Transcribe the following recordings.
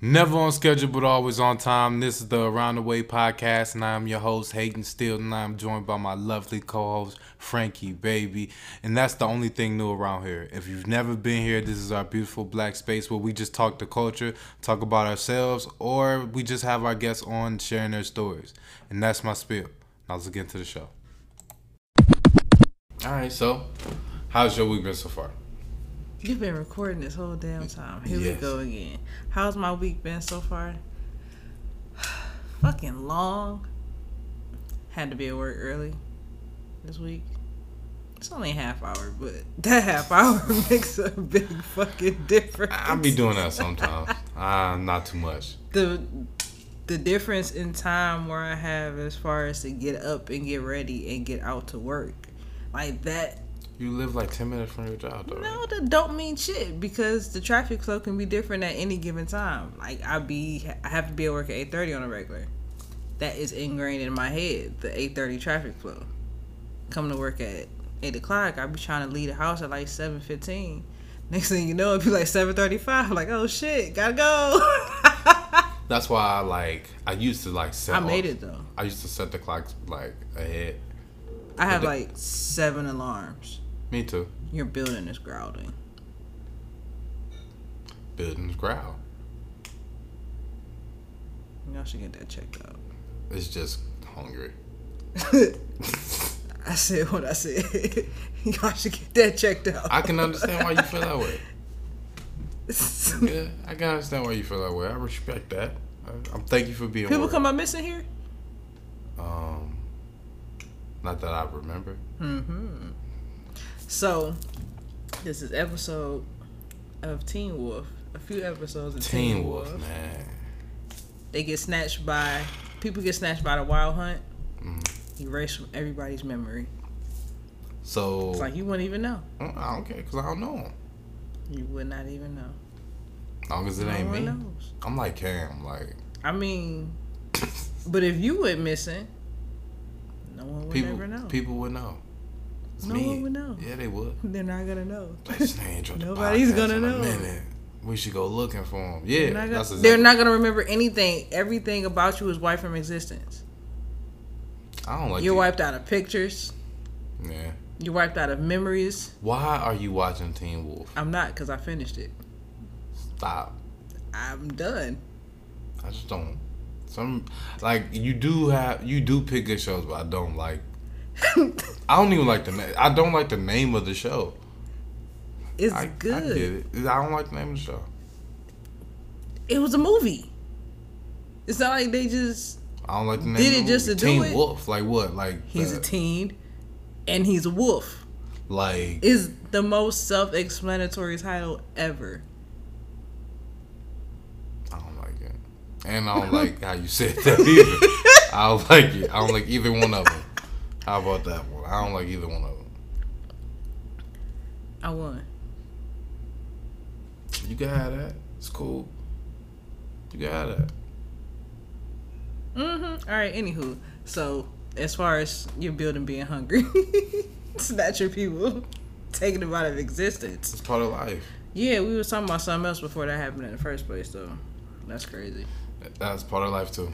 Never on schedule, but always on time. This is the Around the Way podcast, and I'm your host, Hayden Still, and I'm joined by my lovely co host, Frankii Babii. And that's the only thing new around here. If you've never been here, this is our beautiful black space where we just talk the culture, talk about ourselves, or we just have our guests on sharing their stories. And that's my spiel. Now let's get into the show. All right, so how's your week been so far? You've been recording this whole damn time. Here yes. we go again. How's my week been so far? Fucking long. Had to be at work early this week. It's only a half hour, but that half hour makes a big fucking difference. I'll be doing that sometimes. uh, not too much. The the difference in time where I have as far as to get up and get ready and get out to work. Like that you live like ten minutes from your job, though. No, that don't mean shit because the traffic flow can be different at any given time. Like I be, I have to be at work at eight thirty on a regular. That is ingrained in my head. The eight thirty traffic flow. Coming to work at eight o'clock, I be trying to leave the house at like seven fifteen. Next thing you know, it'd be like seven thirty five. Like, oh shit, gotta go. That's why I like. I used to like set. I made it though. I used to set the clock like ahead. I have like seven alarms. Me too. Your building is growling. Buildings growl. Y'all should get that checked out. It's just hungry. I said what I said. Y'all should get that checked out. I can understand why you feel that way. yeah, I can understand why you feel that way. I respect that. I, am thank you for being. People worried. come up missing here. Um, not that I remember. Mm-hmm. So, this is episode of Teen Wolf. A few episodes of Teen, Teen Wolf, Wolf. Man, they get snatched by people. Get snatched by the Wild Hunt. Mm-hmm. Erased from everybody's memory. So it's like you wouldn't even know. I don't care because I don't know him. You would not even know. As long as it no ain't me. Knows. I'm like Cam. Like I mean, but if you went missing, no one would people, ever know. People would know. It's no me. one would know. Yeah, they would. They're not gonna know. Nobody's gonna know. We should go looking for them. Yeah, they're not, gonna, exactly. they're not gonna remember anything. Everything about you is wiped from existence. I don't like. You're wiped out of pictures. Yeah. You're wiped out of memories. Why are you watching Teen Wolf? I'm not, cause I finished it. Stop. I'm done. I just don't. Some like you do have you do pick good shows, but I don't like I don't even like the name. I don't like the name of the show. It's I, good. I get it. I don't like the name of the show. It was a movie. It's not like they just. I don't like the name. Did it just to teen do it? Wolf, like what? Like he's the, a teen, and he's a wolf. Like is the most self-explanatory title ever. I don't like it, and I don't like how you said that either. I don't like it. I don't like either one of them. How about that one? I don't like either one of them. I won. You can have that. It's cool. You can have that. Mm-hmm. All right. Anywho, so as far as your building being hungry, snatch your people, taking them out of existence. It's part of life. Yeah, we was talking about something else before that happened in the first place, though. That's crazy. That's part of life too.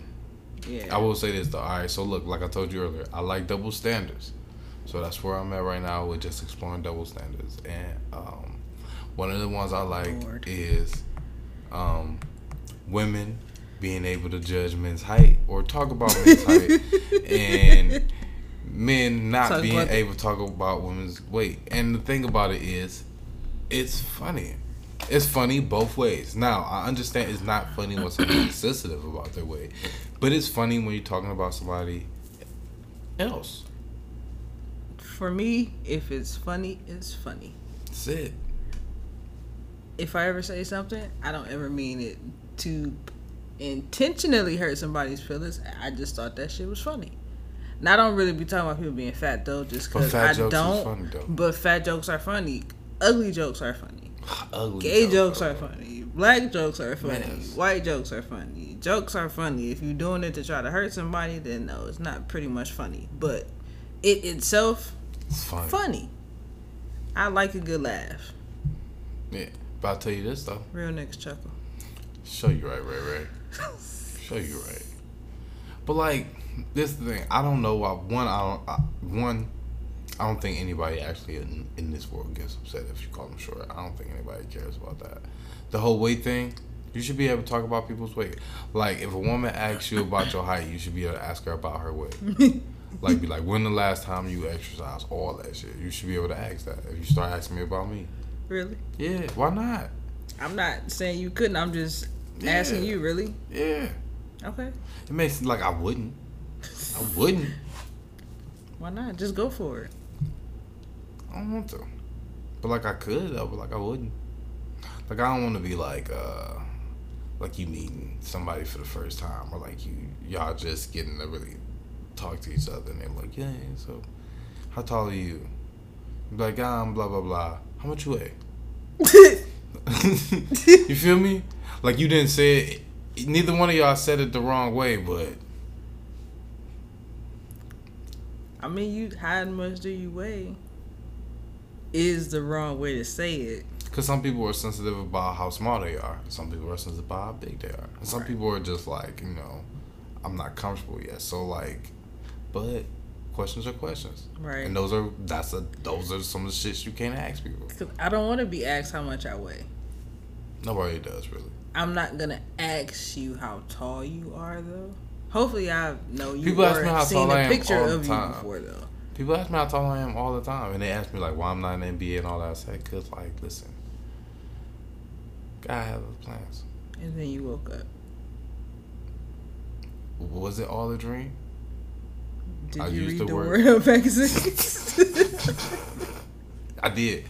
Yeah. I will say this though. All right, so look, like I told you earlier, I like double standards. So that's where I'm at right now with just exploring double standards. And um, one of the ones I like Lord. is um, women being able to judge men's height or talk about men's height, and men not talk being able to talk about women's weight. And the thing about it is, it's funny. It's funny both ways. Now I understand it's not funny when somebody's sensitive about their weight, but it's funny when you're talking about somebody else. For me, if it's funny, it's funny. That's it. If I ever say something, I don't ever mean it to intentionally hurt somebody's feelings. I just thought that shit was funny. Now I don't really be talking about people being fat though, just because I don't. Funny, but fat jokes are funny. Ugly jokes are funny. Ugly Gay jokes are funny. Black jokes are funny. White jokes are funny. Jokes are funny. If you're doing it to try to hurt somebody, then no, it's not pretty much funny. But it itself, it's funny. funny. I like a good laugh. Yeah, but I'll tell you this though. Real niggas chuckle. Show you right, right, Ray. Show you right. But like, this thing. I don't know why. One, I don't. I, one, I don't think anybody actually in, in this world gets upset if you call them short. I don't think anybody cares about that. The whole weight thing. You should be able to talk about people's weight. Like, if a woman asks you about your height, you should be able to ask her about her weight. like, be like, when the last time you exercised? All that shit. You should be able to ask that. If you start asking me about me. Really? Yeah. Why not? I'm not saying you couldn't. I'm just yeah. asking you. Really? Yeah. Okay. It makes it like I wouldn't. I wouldn't. Why not? Just go for it. I don't want to. But like I could though, but like I wouldn't. Like I don't want to be like uh like you meeting somebody for the first time or like you y'all just getting to really talk to each other and they're like, Yeah, so how tall are you? like, I'm blah blah blah. How much you weigh? you feel me? Like you didn't say it neither one of y'all said it the wrong way, but I mean you how much do you weigh? Is the wrong way to say it. Because some people are sensitive about how small they are. Some people are sensitive about how big they are. And some right. people are just like, you know, I'm not comfortable yet. So like, but questions are questions. Right. And those are that's a those are some of the shits you can't ask people. Cause I don't want to be asked how much I weigh. Nobody does really. I'm not gonna ask you how tall you are though. Hopefully, I know you. People ask me how tall I am picture all of the time. you before though. People ask me how tall I am all the time, and they ask me like why I'm not in NBA and all that. I said, cause like, listen, God has plans. And then you woke up. Was it all a dream? Did I you read the, the word, word of I did.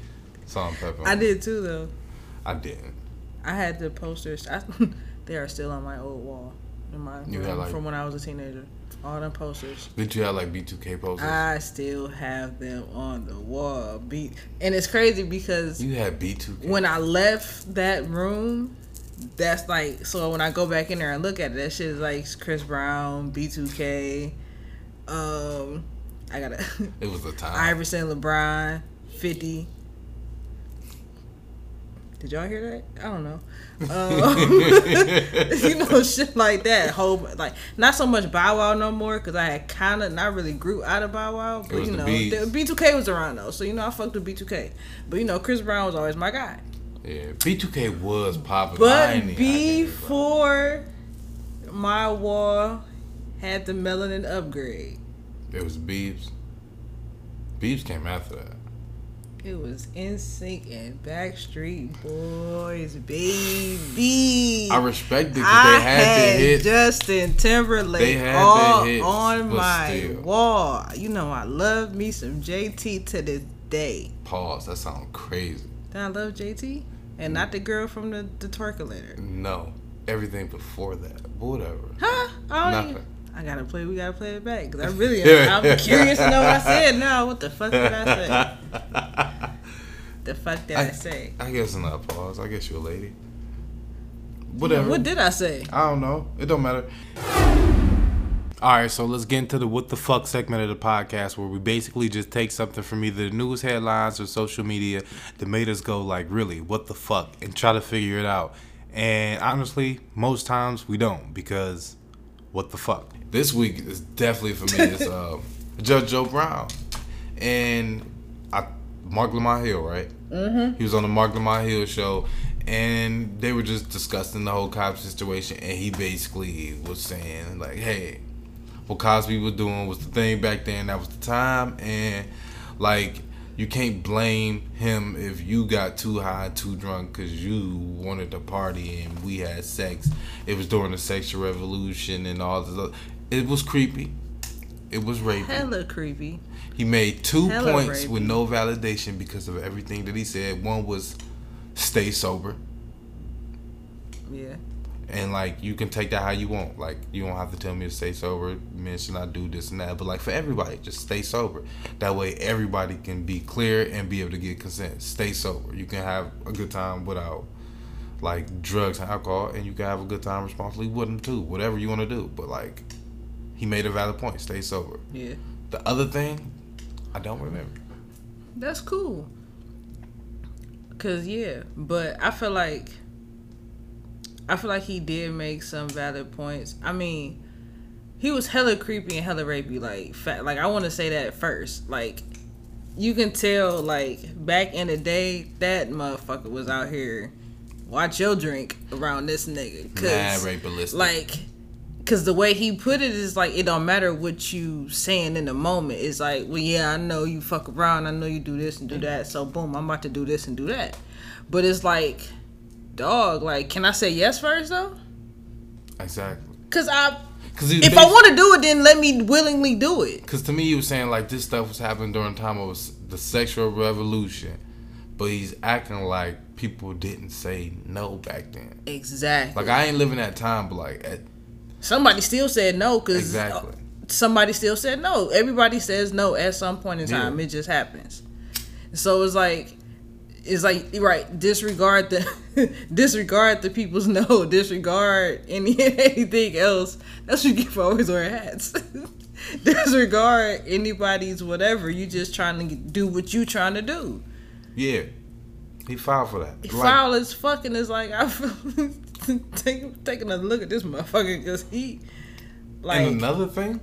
And pepper. I did too, though. I didn't. I had the posters. I, they are still on my old wall in my room like, from when I was a teenager. All them posters. Did you have like B2K posters? I still have them on the wall. B and it's crazy because you had B2K. When I left that room, that's like so when I go back in there and look at it, that shit is like Chris Brown, B2K. Um, I gotta. It was a time. Iverson, LeBron, Fifty. Did y'all hear that? I don't know. Um, you know, shit like that. Whole like not so much Bow Wow no more because I had kind of not really grew out of Bow Wow, but you know, B two K was around though, so you know I fucked with B two K. But you know, Chris Brown was always my guy. Yeah, B two K was popular. But before my wall had the melanin upgrade, it was Beeps. Beeps came after that. It was NSYNC and Backstreet Boys, baby. I respect it because they had, had hit. Justin Timberlake all hits, on my still. wall. You know I love me some JT to this day. Pause. That sounds crazy. Then I love JT and not the girl from the the twerkulator. No, everything before that. Whatever. Huh? I Nothing. Even, I gotta play. We gotta play it back because I really, I'm curious to know what I said. Now, what the fuck did I say? the fuck did I, I say? I guess not pause. I guess you're a lady. Whatever. Yeah, what did I say? I don't know. It don't matter. All right, so let's get into the what the fuck segment of the podcast where we basically just take something from either the news headlines or social media that made us go like, really, what the fuck, and try to figure it out. And honestly, most times we don't because what the fuck this week is definitely for me It's uh, Judge Joe Brown, and I Marc Lamont Hill, right? Mm-hmm. He was on the Marc Lamont Hill show, and they were just discussing the whole Cosby situation, and he basically was saying like, "Hey, what Cosby was doing was the thing back then. That was the time, and like." you can't blame him if you got too high, too drunk, because you wanted to party and we had sex. It was during the sexual revolution and all this. Other. It was creepy. It was rapey. Hella creepy. He made two Hella points rapey. with no validation because of everything that he said. One was stay sober. Yeah. And like you can take that how you want. Like you don't have to tell me to stay sober. Men should not do this and that. But like for everybody, just stay sober. That way everybody can be clear and be able to get consent. Stay sober. You can have a good time without like drugs and alcohol, and you can have a good time responsibly with them too. Whatever you want to do. But like he made a valid point. Stay sober. Yeah. The other thing, I don't remember. That's cool. Cause yeah, but I feel like I feel like he did make some valid points. I mean, he was hella creepy and hella rapey. Like, fat. Like, I want to say that first. Like, you can tell. Like, back in the day, that motherfucker was out here. Watch your drink around this nigga. Cause, Mad rape Like, cause the way he put it is like it don't matter what you saying in the moment. It's like, well, yeah, I know you fuck around. I know you do this and do mm-hmm. that. So boom, I'm about to do this and do that. But it's like dog, like, can I say yes first though? Exactly. Cause I, Cause if I want to do it, then let me willingly do it. Because to me, he was saying like this stuff was happening during the time of the sexual revolution, but he's acting like people didn't say no back then. Exactly. Like I ain't living that time, but like at, somebody still said no because uh, exactly. somebody still said no. Everybody says no at some point in time. Yeah. It just happens. So it's like it's like right disregard the disregard the people's no disregard any anything else that's what you get for always wearing hats disregard anybody's whatever you just trying to do what you trying to do yeah he filed for that he like, foul as fucking is like i feel take, taking a look at this motherfucker because he like and another thing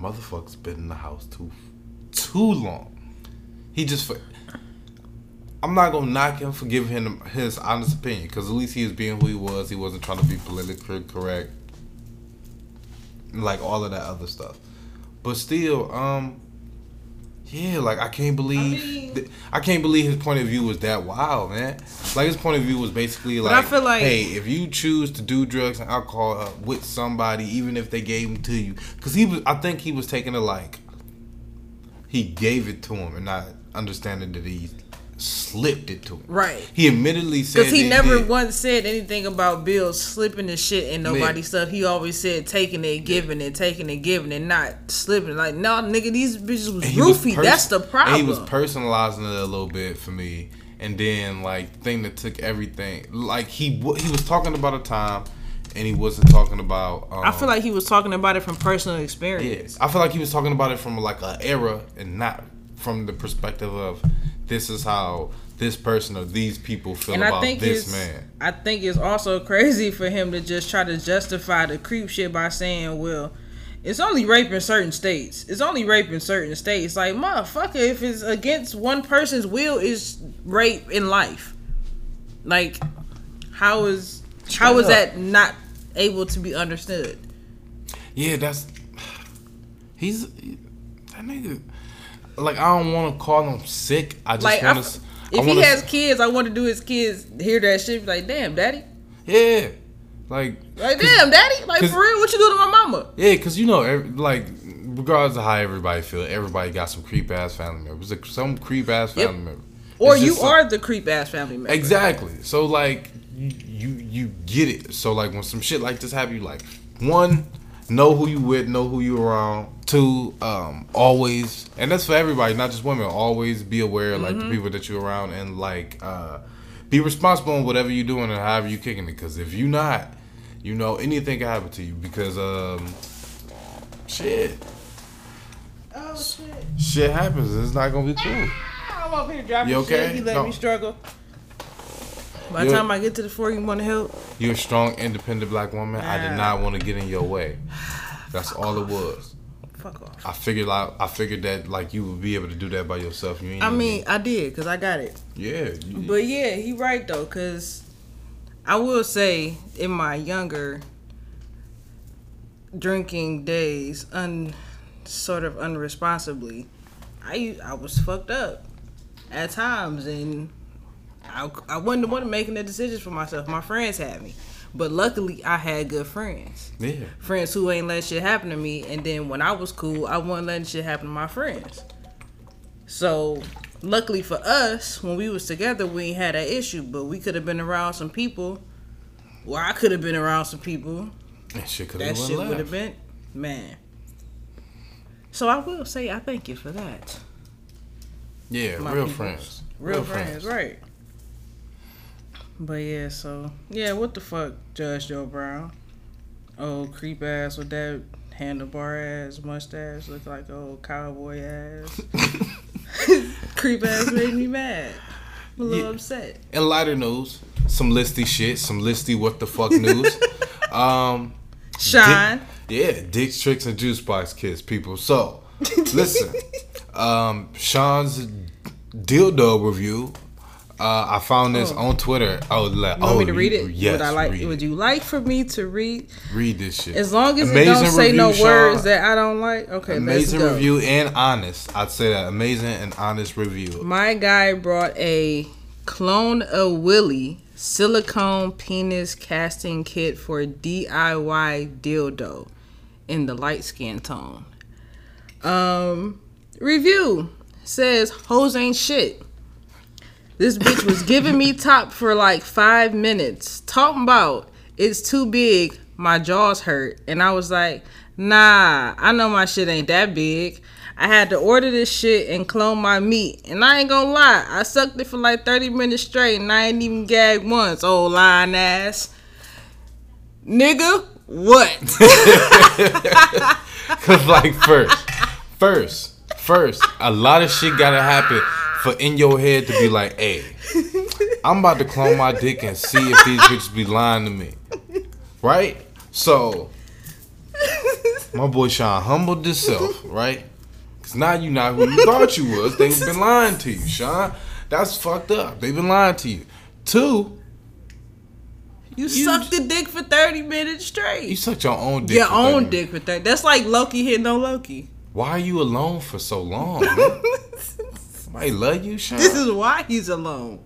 motherfucker's been in the house too too long he just I'm not gonna knock him for giving him his honest opinion because at least he was being who he was. He wasn't trying to be politically correct, like all of that other stuff. But still, um, yeah, like I can't believe I, mean, th- I can't believe his point of view was that wild, man. Like his point of view was basically like, I feel like, hey, if you choose to do drugs and alcohol uh, with somebody, even if they gave them to you, because he was, I think he was taking it like he gave it to him and not understanding that he slipped it to him. Right. He admittedly said because he never did. once said anything about Bill slipping the shit in nobody's stuff. He always said taking it, giving it, taking it, giving it, not slipping. Like no, nigga, these bitches was roofy. Pers- That's the problem. he was personalizing it a little bit for me, and then like thing that took everything. Like he he was talking about a time. And he wasn't talking about. Um, I feel like he was talking about it from personal experience. Yeah, I feel like he was talking about it from like an era and not from the perspective of this is how this person or these people feel and about this man. I think it's also crazy for him to just try to justify the creep shit by saying, well, it's only rape in certain states. It's only rape in certain states. Like, motherfucker, if it's against one person's will, it's rape in life. Like, how is how is that not able to be understood? Yeah, that's he's that nigga like I don't want to call him sick. I just like, want to. If he has kids, I want to do his kids hear that shit. Like, damn, daddy. Yeah, like. Like, damn, daddy. Like for real, what you do to my mama? Yeah, cause you know, every, like, regardless of how everybody feel, everybody got some creep ass family members. Like, some creep ass family yep. member. Or you some, are the creep ass family member. Exactly. So like, you you get it. So like, when some shit like this happen, you like one know who you with, know who you around. Two, um, always, and that's for everybody, not just women. Always be aware, mm-hmm. like the mm-hmm. people that you're around, and like uh, be responsible in whatever you're doing and however you kicking it. Because if you not, you know anything can happen to you. Because um, shit. Oh shit. Shit happens. It's not gonna be cool. I'm up here dropping you okay? shit. You let no. me struggle. By the time I get to the floor, you want to help? You're a strong, independent black woman. Nah. I did not want to get in your way. That's Fuck all off. it was. Fuck off. I figured out. I figured that like you would be able to do that by yourself. You I mean, I did because I got it. Yeah. You, but yeah, he right though, because I will say in my younger drinking days, un sort of unresponsibly, I I was fucked up at times and I, I wasn't the one making the decisions for myself. My friends had me. But luckily, I had good friends. Yeah. Friends who ain't let shit happen to me. And then when I was cool, I wasn't letting shit happen to my friends. So, luckily for us, when we was together, we ain't had that issue. But we could have been around some people. Well, I could have been around some people. That shit could have been. That shit would have been, man. So I will say I thank you for that. Yeah, real friends. Real, real friends, friends, right. But yeah, so yeah, what the fuck, Judge Joe Brown? Oh, creep ass with that handlebar ass mustache, look like old cowboy ass. creep ass made me mad. I'm a little yeah. upset. And lighter news, some listy shit, some listy what the fuck news. um, Sean. Dick, yeah, dicks, tricks, and juice box kids, people. So, listen, um, Sean's dildo review. Uh, I found this oh. on Twitter. Oh, like, you want oh, me to read it? Yes. Would I like? Would you like for me to read? Read this shit. As long as amazing it don't say no Sean, words that I don't like. Okay, amazing review and honest. I'd say that amazing and honest review. My guy brought a clone of Willy silicone penis casting kit for DIY dildo in the light skin tone. Um, review says hoes ain't shit. This bitch was giving me top for like five minutes, talking about it's too big, my jaws hurt, and I was like, nah, I know my shit ain't that big. I had to order this shit and clone my meat. And I ain't gonna lie, I sucked it for like 30 minutes straight and I ain't even gagged once, old lying ass. Nigga, what? Cause like first, first, first, a lot of shit gotta happen for in your head to be like, hey, I'm about to clone my dick and see if these bitches be lying to me. Right? So my boy Sean humbled himself, right? Cause now you not who you thought you was. They've been lying to you, Sean. That's fucked up. They've been lying to you. Two. You, you sucked the dick for thirty minutes straight. You sucked your own dick. Your own minutes. dick for thirty. That's like Loki hitting on Loki. Why are you alone for so long? Man? Somebody love you, Sean. This is why he's alone.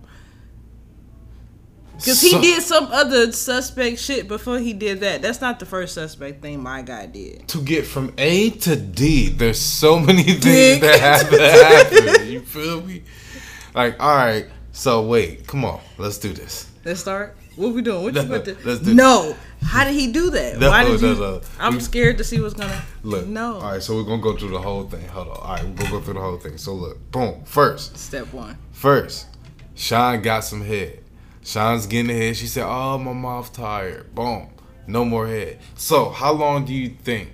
Because he did some other suspect shit before he did that. That's not the first suspect thing my guy did. To get from A to D, there's so many things Dick. that have to happen. you feel me? Like, all right, so wait, come on, let's do this. Let's start. What we doing? What you no, to? Let's do no. How did he do that? No, Why did no, you? No. I'm scared to see what's gonna. Look. No. All right, so we're gonna go through the whole thing. Hold on. All right, we're gonna go through the whole thing. So look, boom. First. Step one. First, Sean got some head. Sean's getting the head. She said, "Oh, my mouth tired." Boom, no more head. So, how long do you think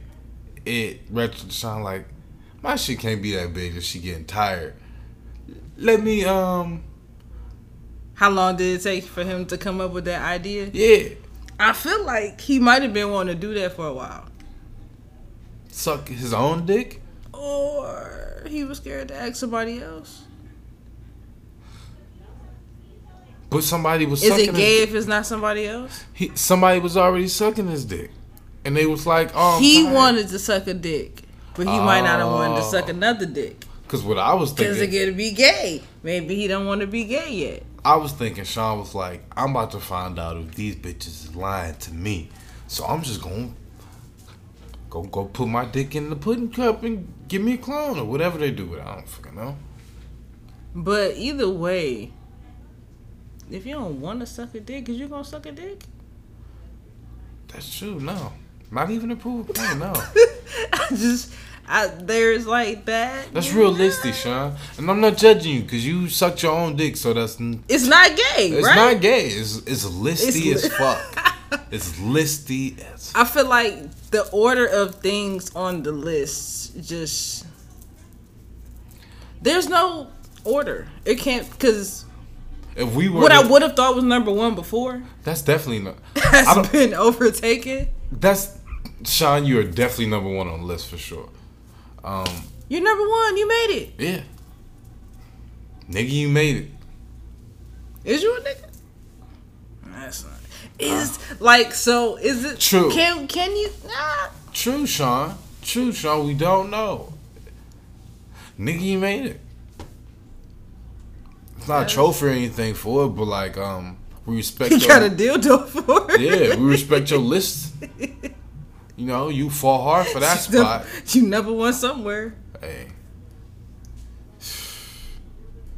it retro to Sean? Like, my shit can't be that big if she getting tired. Let me um. How long did it take for him to come up with that idea? Yeah. I feel like he might have been wanting to do that for a while. Suck his own dick? Or he was scared to ask somebody else. But somebody was. Sucking his dick. Is it gay if it's not somebody else? He somebody was already sucking his dick, and they was like, "Oh." He wanted to suck a dick, but he might not have wanted to suck oh. another dick. Because what I was thinking, because it gonna be gay. Maybe he don't want to be gay yet. I was thinking Sean was like, "I'm about to find out if these bitches is lying to me, so I'm just gonna go go put my dick in the pudding cup and give me a clone or whatever they do with it. I don't fucking know." But either way, if you don't want to suck a dick, cause you gonna suck a dick. That's true. No, not even a proof point. No. I just. I, there's like that. That's realistic, Sean. And I'm not judging you because you sucked your own dick, so that's. It's not gay, It's right? not gay. It's it's listy it's, as fuck. it's listy as. I feel like the order of things on the list just. There's no order. It can't because if we were what to, I would have thought was number one before, that's definitely not has been overtaken. That's Sean. You are definitely number one on the list for sure. Um, You're number one. You made it. Yeah, nigga, you made it. Is you a nigga? That's not. Is uh, like so? Is it true? Can can you? Nah. True, Sean. True, Sean. We don't know. Nigga, you made it It's not a trophy or anything for it, but like um, we respect. You got a dildo for it. Yeah, we respect your list. You know, you fall hard for that spot. You never won somewhere. Hey.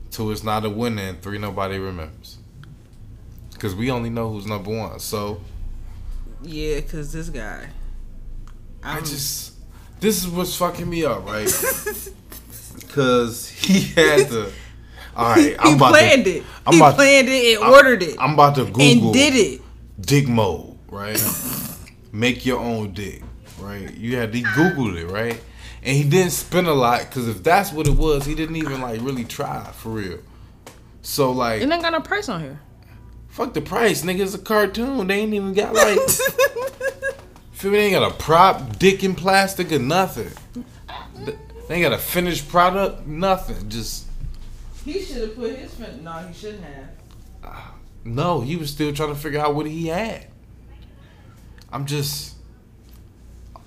Two is not a winner, and three nobody remembers. Cause we only know who's number one. So. Yeah, cause this guy. I'm, i just. This is what's fucking me up, right? Cause he had to. All right, I'm he about planned to, it. I'm he about, planned it and I'm, ordered it. I'm about to Google and did it. Dick mode, right? Make your own dick, right? You had he googled it, right? And he didn't spend a lot because if that's what it was, he didn't even like really try for real. So like, it ain't got no price on here. Fuck the price, nigga. It's a cartoon. They ain't even got like. feel me? They ain't got a prop, dick in plastic, or nothing. They ain't got a finished product, nothing. Just. He should have put his. Fin- no, he shouldn't have. Uh, no, he was still trying to figure out what he had. I'm just.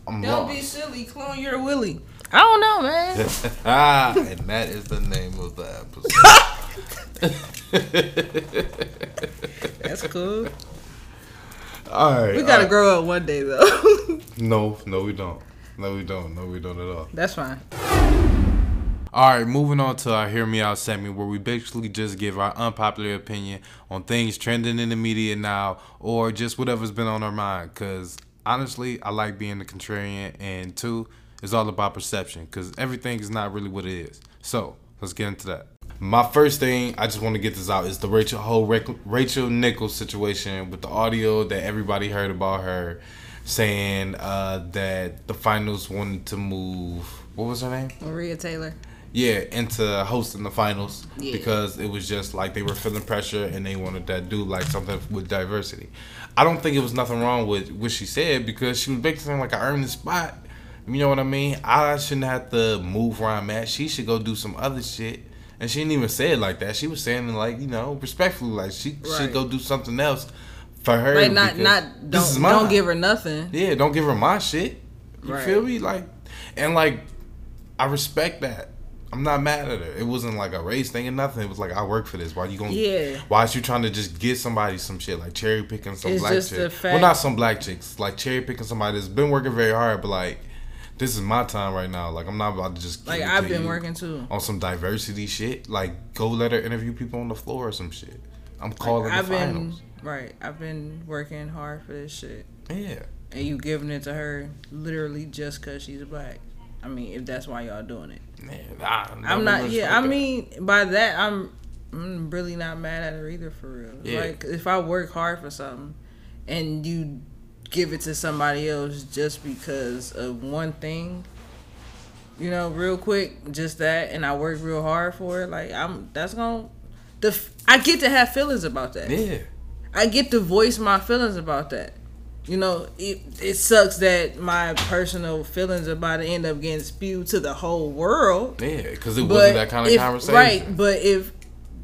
I'm Don't lost. be silly. Clone your Willy. I don't know, man. ah, and that is the name of the episode. That's cool. All right. We gotta grow up one day, though. no, no, we don't. No, we don't. No, we don't at all. That's fine. All right, moving on to our Hear Me Out segment where we basically just give our unpopular opinion on things trending in the media now or just whatever's been on our mind. Because honestly, I like being the contrarian, and two, it's all about perception because everything is not really what it is. So let's get into that. My first thing I just want to get this out is the Rachel whole Rachel Nichols situation with the audio that everybody heard about her saying uh, that the finals wanted to move. What was her name? Maria Taylor. Yeah, into hosting the finals yeah. because it was just like they were feeling pressure and they wanted to do like something with diversity. I don't think it was nothing wrong with what she said because she was basically like I earned the spot. You know what I mean? I shouldn't have to move where I'm at. She should go do some other shit. And she didn't even say it like that. She was saying it like, you know, respectfully, like she right. should go do something else for her. Like not not don't don't give her nothing. Yeah, don't give her my shit. You right. feel me? Like and like I respect that. I'm not mad at her. It wasn't like a race thing or nothing. It was like I work for this. Why you going Yeah. Why is you trying to just get somebody some shit like cherry picking some it's black chicks? Well, not some black chicks. Like cherry picking somebody that's been working very hard, but like this is my time right now. Like I'm not about to just like I've been working too on some diversity shit. Like go let her interview people on the floor or some shit. I'm calling like, I've been, finals. Right, I've been working hard for this shit. Yeah. And you giving it to her literally just cause she's black. I mean, if that's why y'all doing it. Man, I'm not. Yeah, I mean, by that I'm, I'm really not mad at her either. For real. Yeah. Like if I work hard for something, and you give it to somebody else just because of one thing you know real quick just that and i work real hard for it like i'm that's gonna the i get to have feelings about that yeah i get to voice my feelings about that you know it, it sucks that my personal feelings about it end up getting spewed to the whole world yeah because it wasn't that kind of if, conversation right but if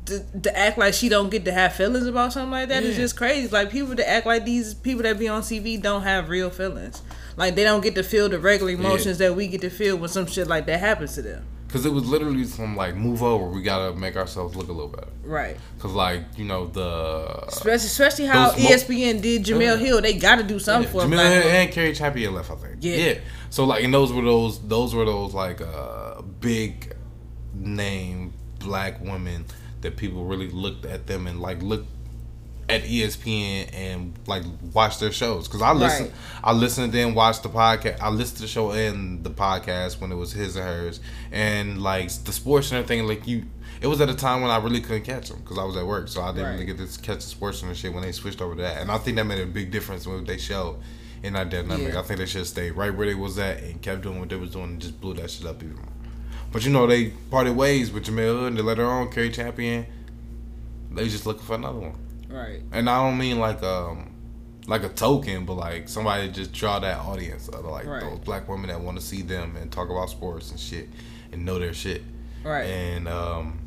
to, to, act like she don't get to have feelings about something like that yeah. is just crazy. Like people that act like these people that be on TV don't have real feelings. Like they don't get to feel the regular emotions yeah. that we get to feel when some shit like that happens to them. Cause it was literally some like move over. We gotta make ourselves look a little better. Right. Cause like you know the especially, especially how ESPN did Jemele Hill. They got to do something yeah. for Jemele Hill and Cari Champion left. I think. Yeah. Yeah. So like and those were those those were those like uh big name black women that people really looked at them and like looked at ESPN and like watch their shows because I listen, right. I listened and watched the podcast. I listened to the show and the podcast when it was his and hers, and like the sports and everything. Like you, it was at a time when I really couldn't catch them because I was at work, so I didn't right. really get to catch the sports and shit when they switched over to that. And I think that made a big difference with they show in that dynamic. Yeah. I think they should stay right where they was at and kept doing what they was doing and just blew that shit up even more. But you know they parted ways with Hood and they let her on Cari Champion. They just looking for another one. Right. And I don't mean like um like a token, but like somebody just draw that audience of like right. those black women that want to see them and talk about sports and shit and know their shit. Right. And um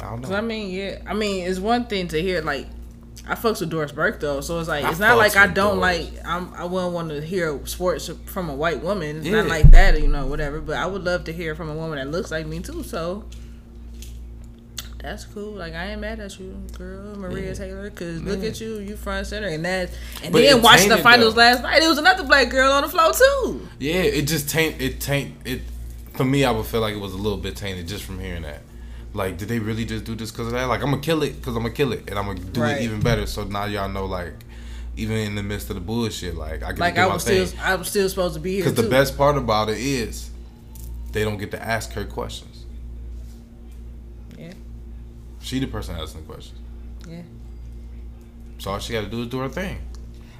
I don't know. I mean, yeah. I mean, it's one thing to hear like I fucks with Doris Burke though, so it's like it's I not like I don't Doris. like I'm I wouldn't want to hear sports from a white woman. It's yeah. not like that, you know, whatever. But I would love to hear from a woman that looks like me too. So that's cool. Like I ain't mad at you, girl, Maria yeah. Taylor. Cause look at you, you front center, and that. And but then watching the finals though. last night, it was another black girl on the floor too. Yeah, it just taint it taint it. For me, I would feel like it was a little bit tainted just from hearing that. Like, did they really just do this because of that? Like, I'm gonna kill it because I'm gonna kill it, and I'm gonna do right. it even better. So now y'all know, like, even in the midst of the bullshit, like I can like do I was still I was still supposed to be here. Because the best part about it is they don't get to ask her questions. She the person asking the questions. Yeah. So all she got to do is do her thing.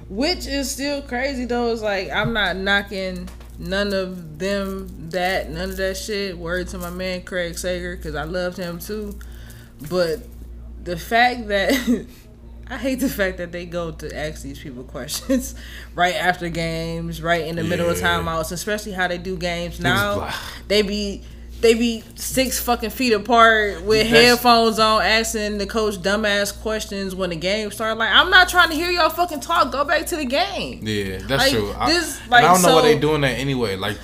Which is still crazy though. It's like I'm not knocking none of them that none of that shit. Word to my man Craig Sager because I loved him too, but the fact that I hate the fact that they go to ask these people questions right after games, right in the yeah. middle of timeouts, especially how they do games now. They be they be six fucking feet apart with that's, headphones on, asking the coach dumbass questions when the game started. Like, I'm not trying to hear y'all fucking talk. Go back to the game. Yeah, that's like, true. This, I, like, I don't know so, why they doing that anyway. Like,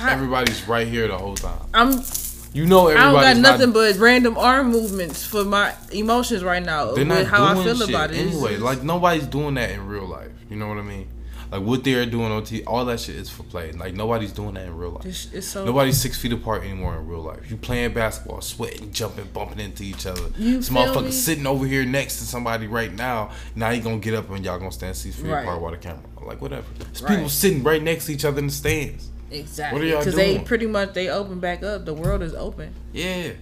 everybody's right here the whole time. I'm. You know, I don't got nothing not, but random arm movements for my emotions right now. They're not how I feel about it anyway. Like nobody's doing that in real life. You know what I mean? Like what they're doing on TV, all that shit is for play. Like nobody's doing that in real life. It's, it's so nobody's six feet apart anymore in real life. You playing basketball, sweating, jumping, bumping into each other. You Some motherfucker me? sitting over here next to somebody right now. Now you gonna get up and y'all gonna stand six feet right. apart while the camera. Like whatever. There's right. people sitting right next to each other in the stands. Exactly. What are y'all doing? Because they pretty much they open back up. The world is open. Yeah.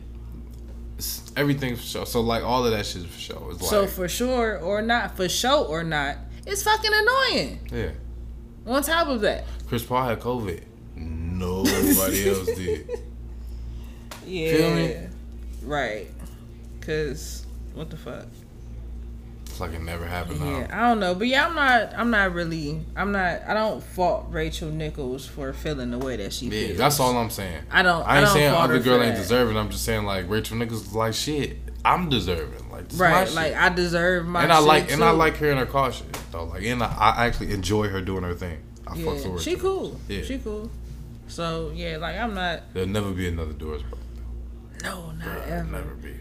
It's everything for sure. So like all of that shit for sure. It's so for sure or not, for sure or not, it's fucking annoying. Yeah. On top of that, Chris Paul had COVID. No nobody else did. Yeah. Right. Cause what the fuck? It's like it never happened. Yeah, now. I don't know, but yeah, I'm not. I'm not really. I'm not. I don't fault Rachel Nichols for feeling the way that she yeah, feels. that's all I'm saying. I don't. I ain't I saying other girl ain't deserving. I'm just saying like Rachel Nichols is like shit. I'm deserving. Like right, like I deserve my. And I like too. and I like hearing her caution though. Like and I, I actually enjoy her doing her thing. I yeah, fucks with She cool. Yeah, she cool. So yeah, like I'm not. There'll never be another Doris Burke. No, not Girl, ever. Never be.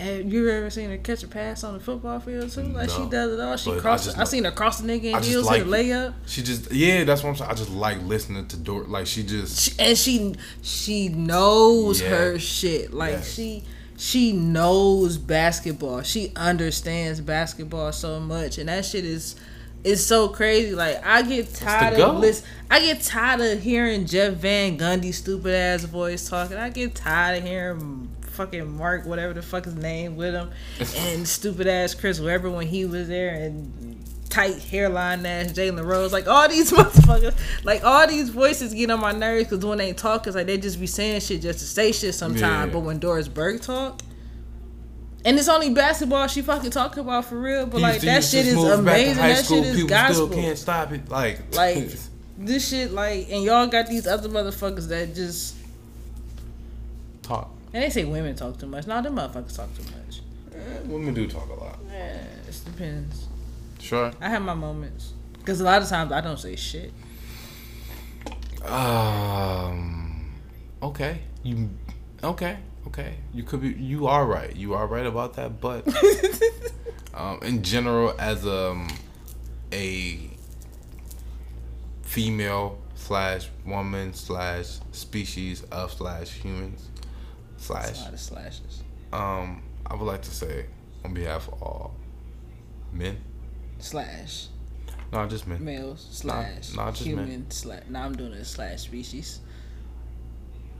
Have you ever seen her catch a pass on the football field too? Like no, she does it all. She crossed. I, I seen her cross the nigga in heels like, a layup. She just yeah, that's what I'm saying. I just like listening to Dor. Like she just she, and she she knows yeah. her shit. Like yes. she she knows basketball. She understands basketball so much, and that shit is is so crazy. Like I get tired of listen. I get tired of hearing Jeff Van Gundy stupid ass voice talking. I get tired of hearing fucking Mark whatever the fuck his name with him and stupid ass Chris Webber when he was there and tight hairline ass Jalen Rose. Like all these motherfuckers, like all these voices get on my nerves because when they talk, it's like they just be saying shit just to say shit sometimes. Yeah. But when Doris Burke talk. And it's only basketball she fucking talking about for real, but like that shit is amazing. That shit is gospel. Still can't stop it. Like, like this shit, like, and y'all got these other motherfuckers that just talk. And they say women talk too much. No, them motherfuckers talk too much. Eh, women do talk a lot. Yeah, it depends. Sure. I have my moments because a lot of times I don't say shit. Um. Okay. You. Okay. Okay. You could be. You are right. You are right about that. But um, in general, as um a female slash woman slash species of slash humans slash a lot of slashes. Um, I would like to say on behalf of all men slash. No, just men. Males slash nah, nah, just human men. slash. Now I'm doing a slash species.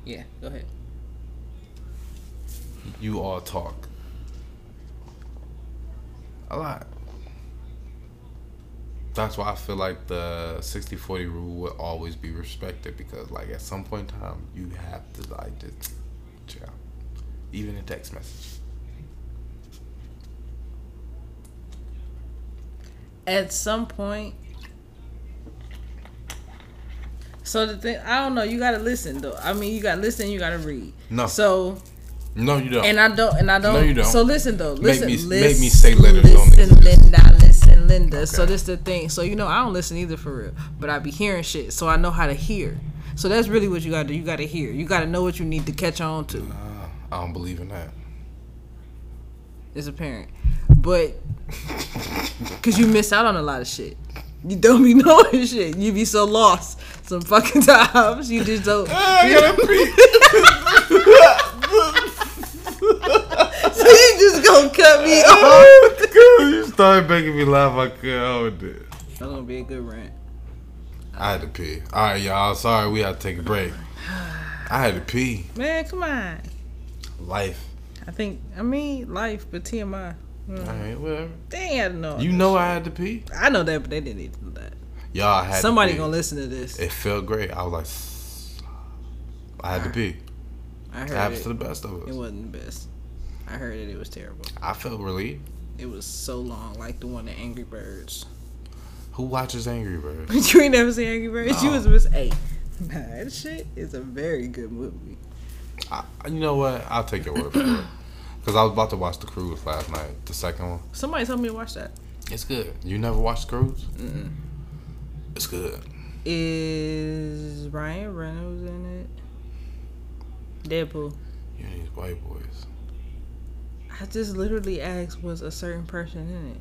Yeah, go ahead. You all talk a lot. That's why I feel like the 60-40 rule will always be respected because, like, at some point in time, you have to like just even in text message. at some point. So the thing, I don't know. You gotta listen though. I mean, you gotta listen. You gotta read. No. So. No, you don't. And I don't. And I don't. No, you don't. So listen though. Listen. Make me, listen, make me say letters. Listen, Linda. Listen, Linda. Okay. So this the thing. So you know, I don't listen either for real. But I be hearing shit, so I know how to hear. So that's really what you gotta do. You gotta hear. You gotta know what you need to catch on to. Uh, I don't believe in that. It's apparent, but Cause you miss out on a lot of shit. You don't be knowing shit. You be so lost some fucking times. You just don't. so you just gonna cut me off. Girl, you started making me laugh. I couldn't hold it. That's gonna be a good rant. I had to pee. All right, y'all. Sorry, we had to take a break. I had to pee. Man, come on. Life. I think. I mean, life, but TMI. Mm. All right, whatever. They had to know. You know I had to pee. I know that, but they didn't need to know that. Y'all had somebody gonna listen to this. It felt great. I was like, I had to pee. I heard it. happens it. to the best of us. It wasn't the best. I heard it. It was terrible. I felt relieved. It was so long, like the one in Angry Birds. Who watches Angry Birds? you ain't never seen Angry Birds? No. You was Miss Eight. Nah, that shit is a very good movie. I, you know what? I'll take your word for it. Because I was about to watch The Croods last night, the second one. Somebody told me to watch that. It's good. You never watched The Croods? Mm-mm. It's good. Is Ryan Reynolds in it? Deadpool. Yeah, these white boys. I just literally asked, was a certain person in it?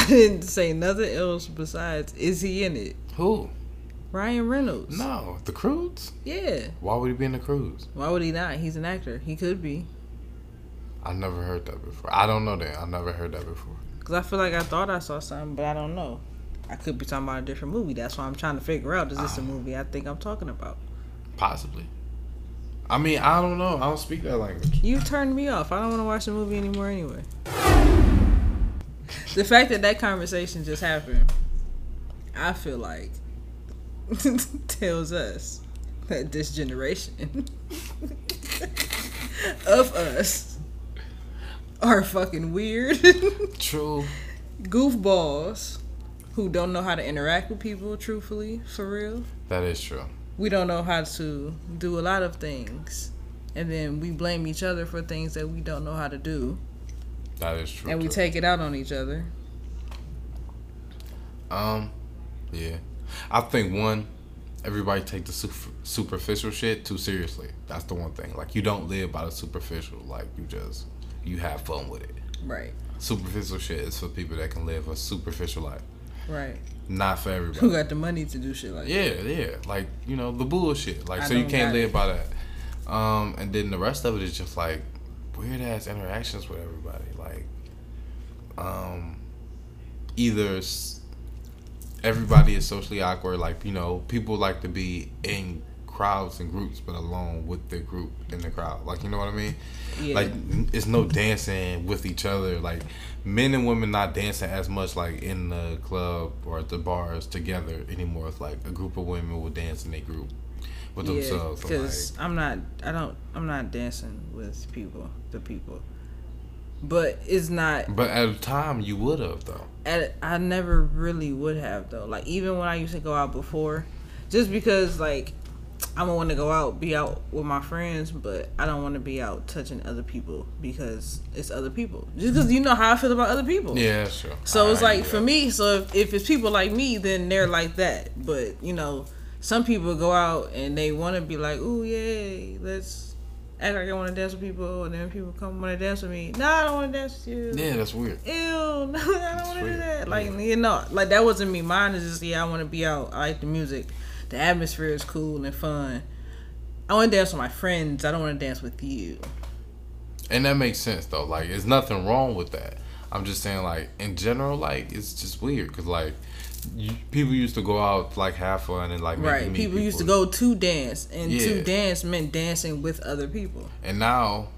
I didn't say nothing else besides, is he in it? Who? Ryan Reynolds. No, the Croods. Yeah. Why would he be in the Croods? Why would he not? He's an actor. He could be. I never heard that before. I don't know that. I never heard that before. Cause I feel like I thought I saw something, but I don't know. I could be talking about a different movie. That's why I'm trying to figure out: is this a ah. movie I think I'm talking about? Possibly. I mean, I don't know. I don't speak that language. You turned me off. I don't want to watch the movie anymore anyway. The fact that that conversation just happened, I feel like tells us that this generation of us are fucking weird. True. Goofballs who don't know how to interact with people truthfully, for real. That is true we don't know how to do a lot of things and then we blame each other for things that we don't know how to do that is true and we too. take it out on each other um yeah i think one everybody take the super, superficial shit too seriously that's the one thing like you don't live by the superficial like you just you have fun with it right superficial shit is for people that can live a superficial life right not for everybody. Who got the money to do shit like yeah, that? Yeah, Like, you know, the bullshit. Like, I so you can't live it. by that. Um, and then the rest of it is just like weird ass interactions with everybody. Like, um, either everybody is socially awkward. Like, you know, people like to be in crowds and groups, but alone with the group in the crowd. Like, you know what I mean? Yeah. Like, it's no dancing with each other. Like, men and women not dancing as much like in the club or at the bars together anymore. It's like a group of women will dance in a group with yeah, themselves. Because like, I'm not, I don't, I'm not dancing with people, the people. But it's not. But at a time, you would have though. At I never really would have though. Like even when I used to go out before, just because like I'm gonna want to go out, be out with my friends, but I don't want to be out touching other people because it's other people. Just because you know how I feel about other people. Yeah, sure. So I, it's like for me. So if, if it's people like me, then they're like that. But you know, some people go out and they want to be like, "Ooh, yay, let's act like I want to dance with people," and then people come want to dance with me. No, I don't want to dance with you. Yeah, that's weird. Ew, no, I don't want to do that. Like yeah. you know, like that wasn't me. Mine is just yeah, I want to be out. I like the music the atmosphere is cool and fun. I want to dance with my friends. I don't want to dance with you. And that makes sense though. Like, there's nothing wrong with that. I'm just saying, like, in general, like, it's just weird because, like, you, people used to go out like have fun and like right. People, people, used to go to dance, and yeah. to dance meant dancing with other people. And now,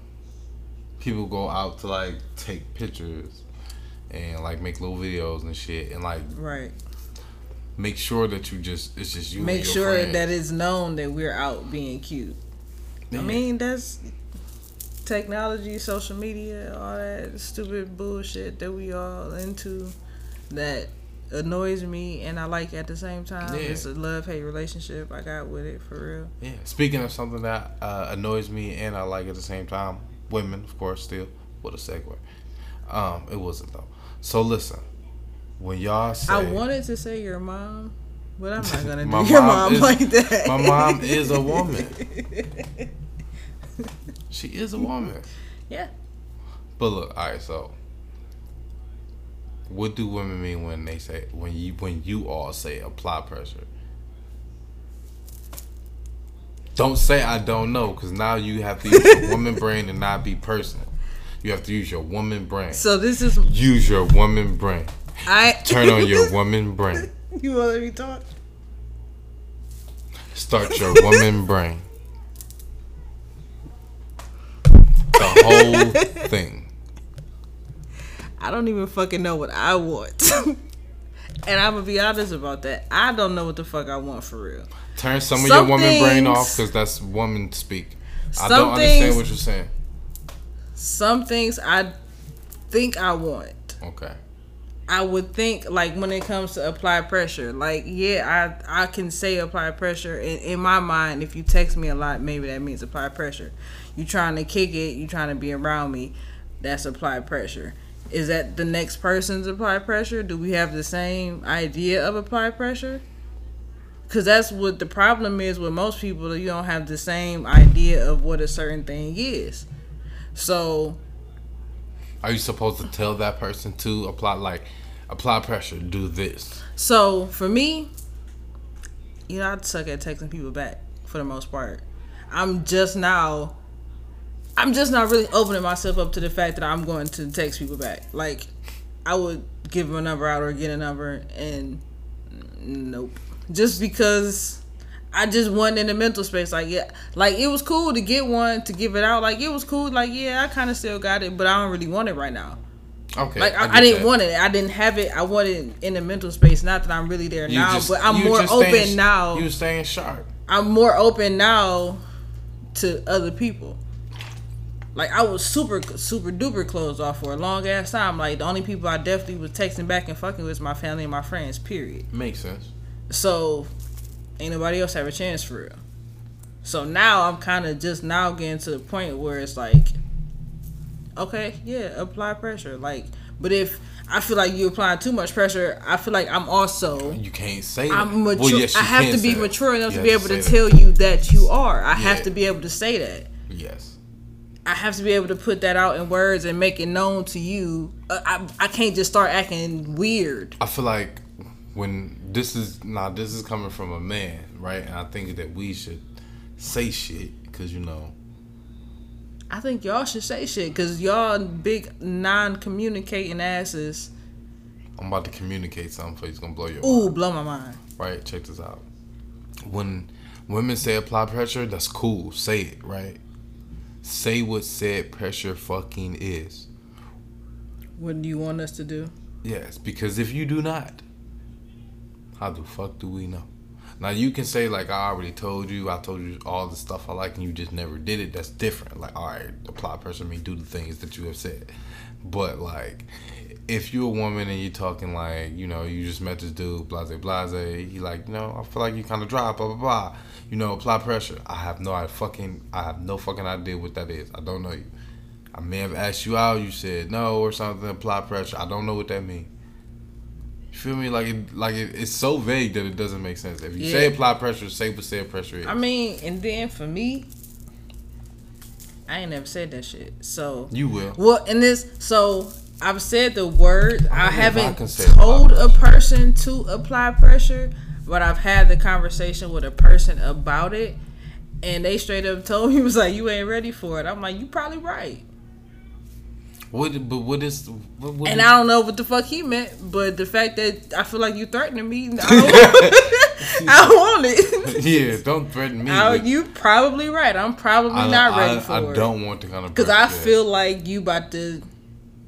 people go out to like take pictures and like make little videos and shit, and like right make sure that you just it's just you. Make sure friends. that it's known that we're out being cute. I mean that's technology, social media, all that stupid bullshit that we all into that annoys me and I like at the same time. Yeah. It's a love hate relationship I got with it for real. Yeah. Speaking of something that uh, annoys me and I like at the same time, women, of course, still. What a segue. Um, it wasn't though. So listen, when y'all say I wanted to say your mom, but I'm not gonna do your mom, is, like that. My mom is a woman. she is a woman. Yeah. But look, all right. So, what do women mean when they say when you when you all say apply pressure? Don't say I don't know, because now you have to use your woman brain and not be personal. You have to use your woman brain. So this is use your woman brain. I turn on your woman brain. You want to let me talk? Start your woman brain. The whole thing. I don't even fucking know what I want. and I'm gonna be honest about that. I don't know what the fuck I want for real. Turn some, some of your woman things, brain off because that's woman speak. I don't understand what you're saying. Some things I think I want. Okay. I would think like when it comes to apply pressure, like yeah, I I can say apply pressure in, in my mind. If you text me a lot, maybe that means apply pressure. You trying to kick it, you trying to be around me, that's apply pressure. Is that the next person's apply pressure? Do we have the same idea of apply pressure? Because that's what the problem is with most people. You don't have the same idea of what a certain thing is. So are you supposed to tell that person to apply like apply pressure, do this? So for me, you know, I suck at texting people back for the most part. I'm just now I'm just not really opening myself up to the fact that I'm going to text people back. Like I would give them a number out or get a number and nope. Just because I just wasn't in the mental space. Like yeah, like it was cool to get one to give it out. Like it was cool. Like yeah, I kind of still got it, but I don't really want it right now. Okay. Like I, I, I didn't that. want it. I didn't have it. I wanted in the mental space. Not that I'm really there you now, just, but I'm more open staying, now. You were staying sharp. I'm more open now to other people. Like I was super super duper closed off for a long ass time. Like the only people I definitely was texting back and fucking with is my family and my friends. Period. Makes sense. So ain't nobody else have a chance for real. So now I'm kind of just now getting to the point where it's like, okay, yeah, apply pressure. Like, but if I feel like you applying too much pressure, I feel like I'm also you can't say I'm mature. Well, yes, I have to be mature enough to be able to, to tell you that you are. I have to be able to say that. Yes. I have to be able to put that out in words and make it known to you. Uh, I I can't just start acting weird. I feel like when this is now this is coming from a man, right? And I think that we should say shit because you know. I think y'all should say shit because y'all big non-communicating asses. I'm about to communicate something for you. It's gonna blow your Ooh, mind. blow my mind. Right, check this out. When women say apply pressure, that's cool. Say it, right? Say what said pressure fucking is. What do you want us to do? Yes, because if you do not, how the fuck do we know? Now you can say like I already told you, I told you all the stuff I like, and you just never did it. That's different. Like all right, apply pressure me, do the things that you have said. But like, if you're a woman and you're talking like, you know, you just met this dude, blase blase, he like, you know, I feel like you kind of dry, blah blah blah. You know, apply pressure. I have no I fucking I have no fucking idea what that is. I don't know you. I may have asked you out, you said no or something. Apply pressure. I don't know what that means. You feel me? Like it, like it, it's so vague that it doesn't make sense. If you yeah. say apply pressure, say what say pressure is. I mean, and then for me, I ain't never said that shit. So you will. Well, in this, so I've said the word. I, I haven't told a person to apply pressure, but I've had the conversation with a person about it, and they straight up told me was like, "You ain't ready for it." I'm like, "You probably right." What? But what is? What, what and is, I don't know what the fuck he meant, but the fact that I feel like you threatening me, I don't, I want it. yeah, don't threaten me. I, you probably right. I'm probably I, not ready for it. I don't want to kind of because I feel like you about to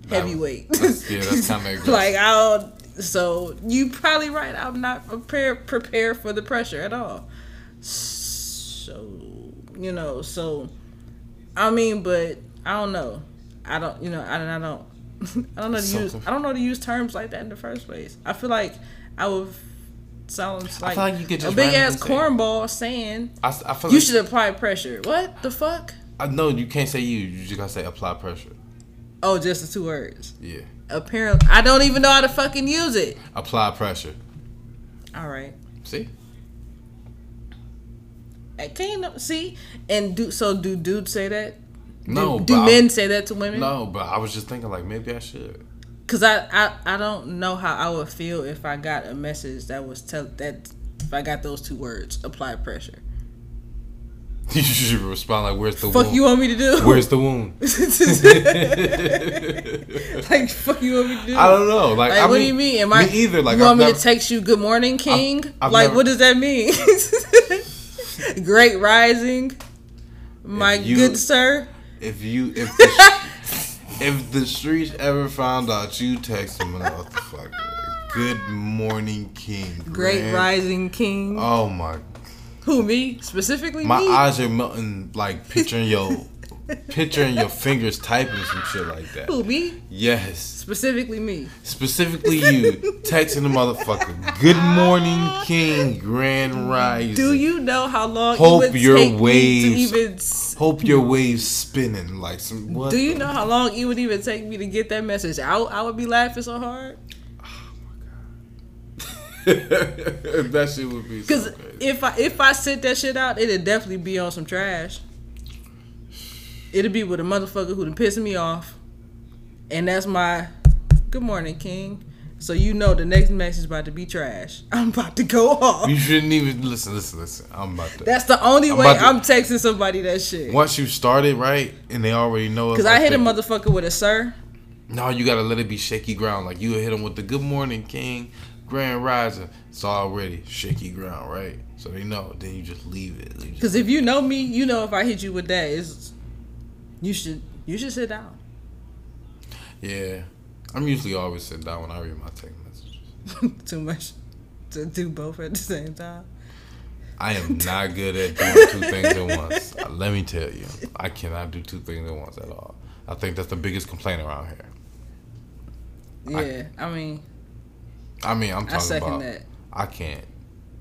heavyweight. That's, yeah, that's kind of like I don't. So you probably right. I'm not prepared prepared for the pressure at all. So you know, so I mean, but I don't know. I don't, you know, I, don't, I don't, I don't know to so use, I don't know to use terms like that in the first place. I feel like I would sound like, like a big ass cornball saying I, I feel you like, should apply pressure. What the fuck? I know you can't say you. You just gotta say apply pressure. Oh, just the two words. Yeah. Apparently, I don't even know how to fucking use it. Apply pressure. All right. See. I Can you see and do so? Do dudes say that? No, do, do men I, say that to women? No, but I was just thinking like maybe I should. Cause I, I I don't know how I would feel if I got a message that was tell that if I got those two words apply pressure. You should respond like, "Where's the fuck wound? you want me to do? Where's the wound?" like, fuck you want me to do? I don't know. Like, like I what mean, do you mean? Am I either? Like, you want I've me never, to text you "Good morning, King"? I've, I've like, never, what does that mean? Great rising, my you, good sir if you if the, if the streets ever found out you texted motherfucker, good morning, King, great Grand. rising King. Oh my. Who me specifically? Me? My me? eyes are melting like picturing your picturing your fingers typing some shit like that. Who me? Yes. Specifically me. Specifically you texting the motherfucker. Good morning, King Grand Rise. Do you know how long Hope it would your take waves- me to even? Hope your waves spinning like some what? Do you know how long it would even take me to get that message out? I would be laughing so hard that shit would be because crazy. if I if I sent that shit out, it'd definitely be on some trash. It'd be with a motherfucker who done pissing me off, and that's my good morning, King. So you know the next message is about to be trash. I'm about to go off. You shouldn't even listen. Listen, listen. I'm about to. That's the only I'm way to- I'm texting somebody that shit. Once you started right, and they already know. it, Because I like hit a motherfucker with a sir. No, you gotta let it be shaky ground. Like you hit them with the good morning, King, Grand Rising. It's already shaky ground, right? So they know. Then you just leave it. Because if you know me, you know if I hit you with that, is you should you should sit down. yeah, I'm usually always sit down when I read my text messages. Too much to do both at the same time. I am not good at doing two things at once. Uh, Let me tell you, I cannot do two things at once at all. I think that's the biggest complaint around here. Yeah, I, mean, I mean, I'm I talking second about that. I can't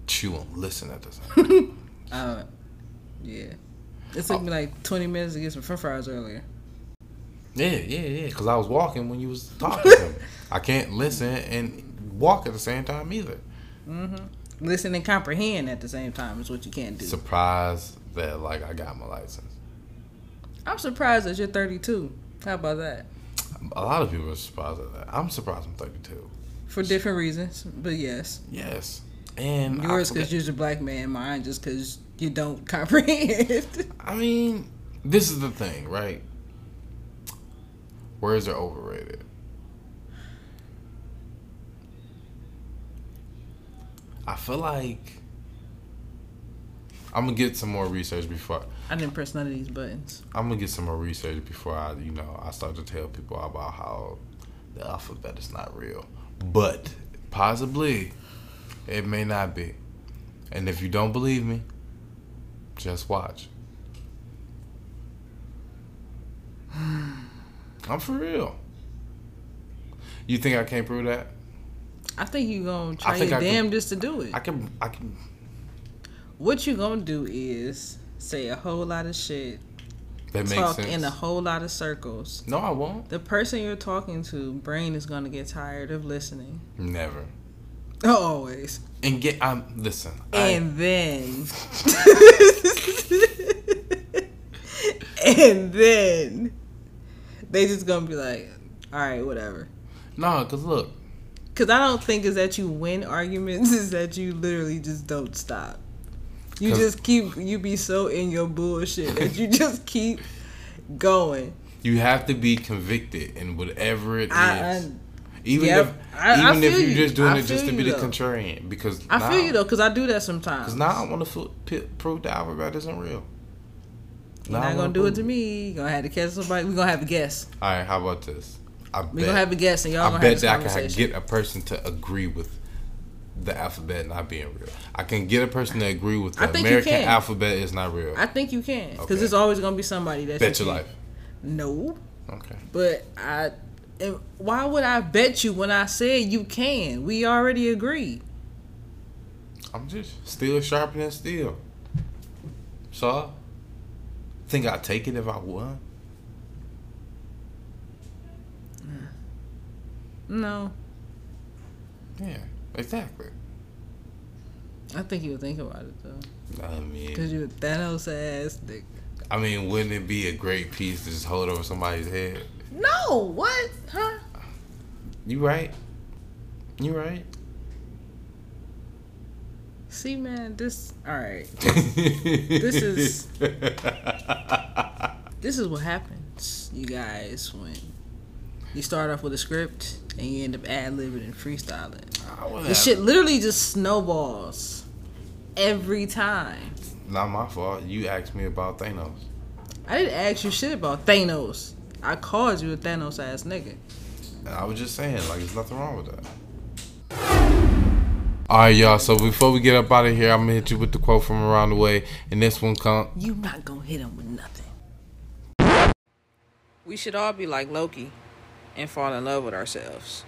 chew and listen at the same time. Uh, yeah, it took me like 20 minutes to get some French fries earlier. Yeah, yeah, yeah. Because I was walking when you was talking to me. I can't listen and walk at the same time either. Listen and comprehend at the same time is what you can't do. Surprised that like I got my license. I'm surprised that you're 32. How about that? A lot of people are surprised at that. I'm surprised I'm 32. For different reasons, but yes, Yes, and yours because you're a black man, mine just because you don't comprehend. I mean, this is the thing, right? Words are overrated. I feel like I'm gonna get some more research before I didn't press none of these buttons. I'm gonna get some more research before I, you know, I start to tell people about how the alphabet is not real. But possibly, it may not be. And if you don't believe me, just watch. I'm for real. You think I can't prove that? I think you gonna try your I damnedest to do it. I can. I can. what you gonna do is say a whole lot of shit, That talk sense. in a whole lot of circles. no, I won't. The person you're talking to, brain is gonna get tired of listening. Never. Always. And get. I'm listen. I- And then And then they just gonna be like, Alright, whatever. no, cause look. Cause I don't think is that you win arguments, is that you literally just don't stop. You just keep you be so in your bullshit that you just keep going. You have to be convicted in whatever it is. I, I even if I- I even if you're you. just doing I it just to be you, the contrarian. Because I now, feel you though, cause I do that sometimes. Because now I want to f- prove the alphabet isn't real. You're not gonna do it to me. You're gonna have to catch somebody. We're gonna have a guess. All right, how about this? I We're bet, gonna have a guess, and y'all I gonna bet have that I can get a person to agree with the alphabet not being real. I can get a person to agree with the American alphabet is not real. I think you can, because Okay. there's always gonna be somebody that bet you your life. No, Okay. but I. And why would I bet you when I said you can? We already agreed. I'm just still sharpening steel. So, think I'd take it if I won? No, Yeah, exactly. I think you'll think about it though, I mean, because you're Thanos ass nigga. I mean, wouldn't it be a great piece to just hold over somebody's head? No, what? Huh? You right. You right. See, man, this. All right, this is this is what happens, you guys, when you start off with a script and you end up ad libbing and freestyling. I would The have- shit literally just snowballs every time. Not my fault. You asked me about Thanos. I didn't ask you shit about Thanos. I called you a Thanos ass nigga. I was just saying, like, there's nothing wrong with that. All right, y'all. So before we get up out of here, I'm gonna hit you with the quote from around the way, and this one come. You not gonna hit him with nothing. We should all be like Loki and fall in love with ourselves.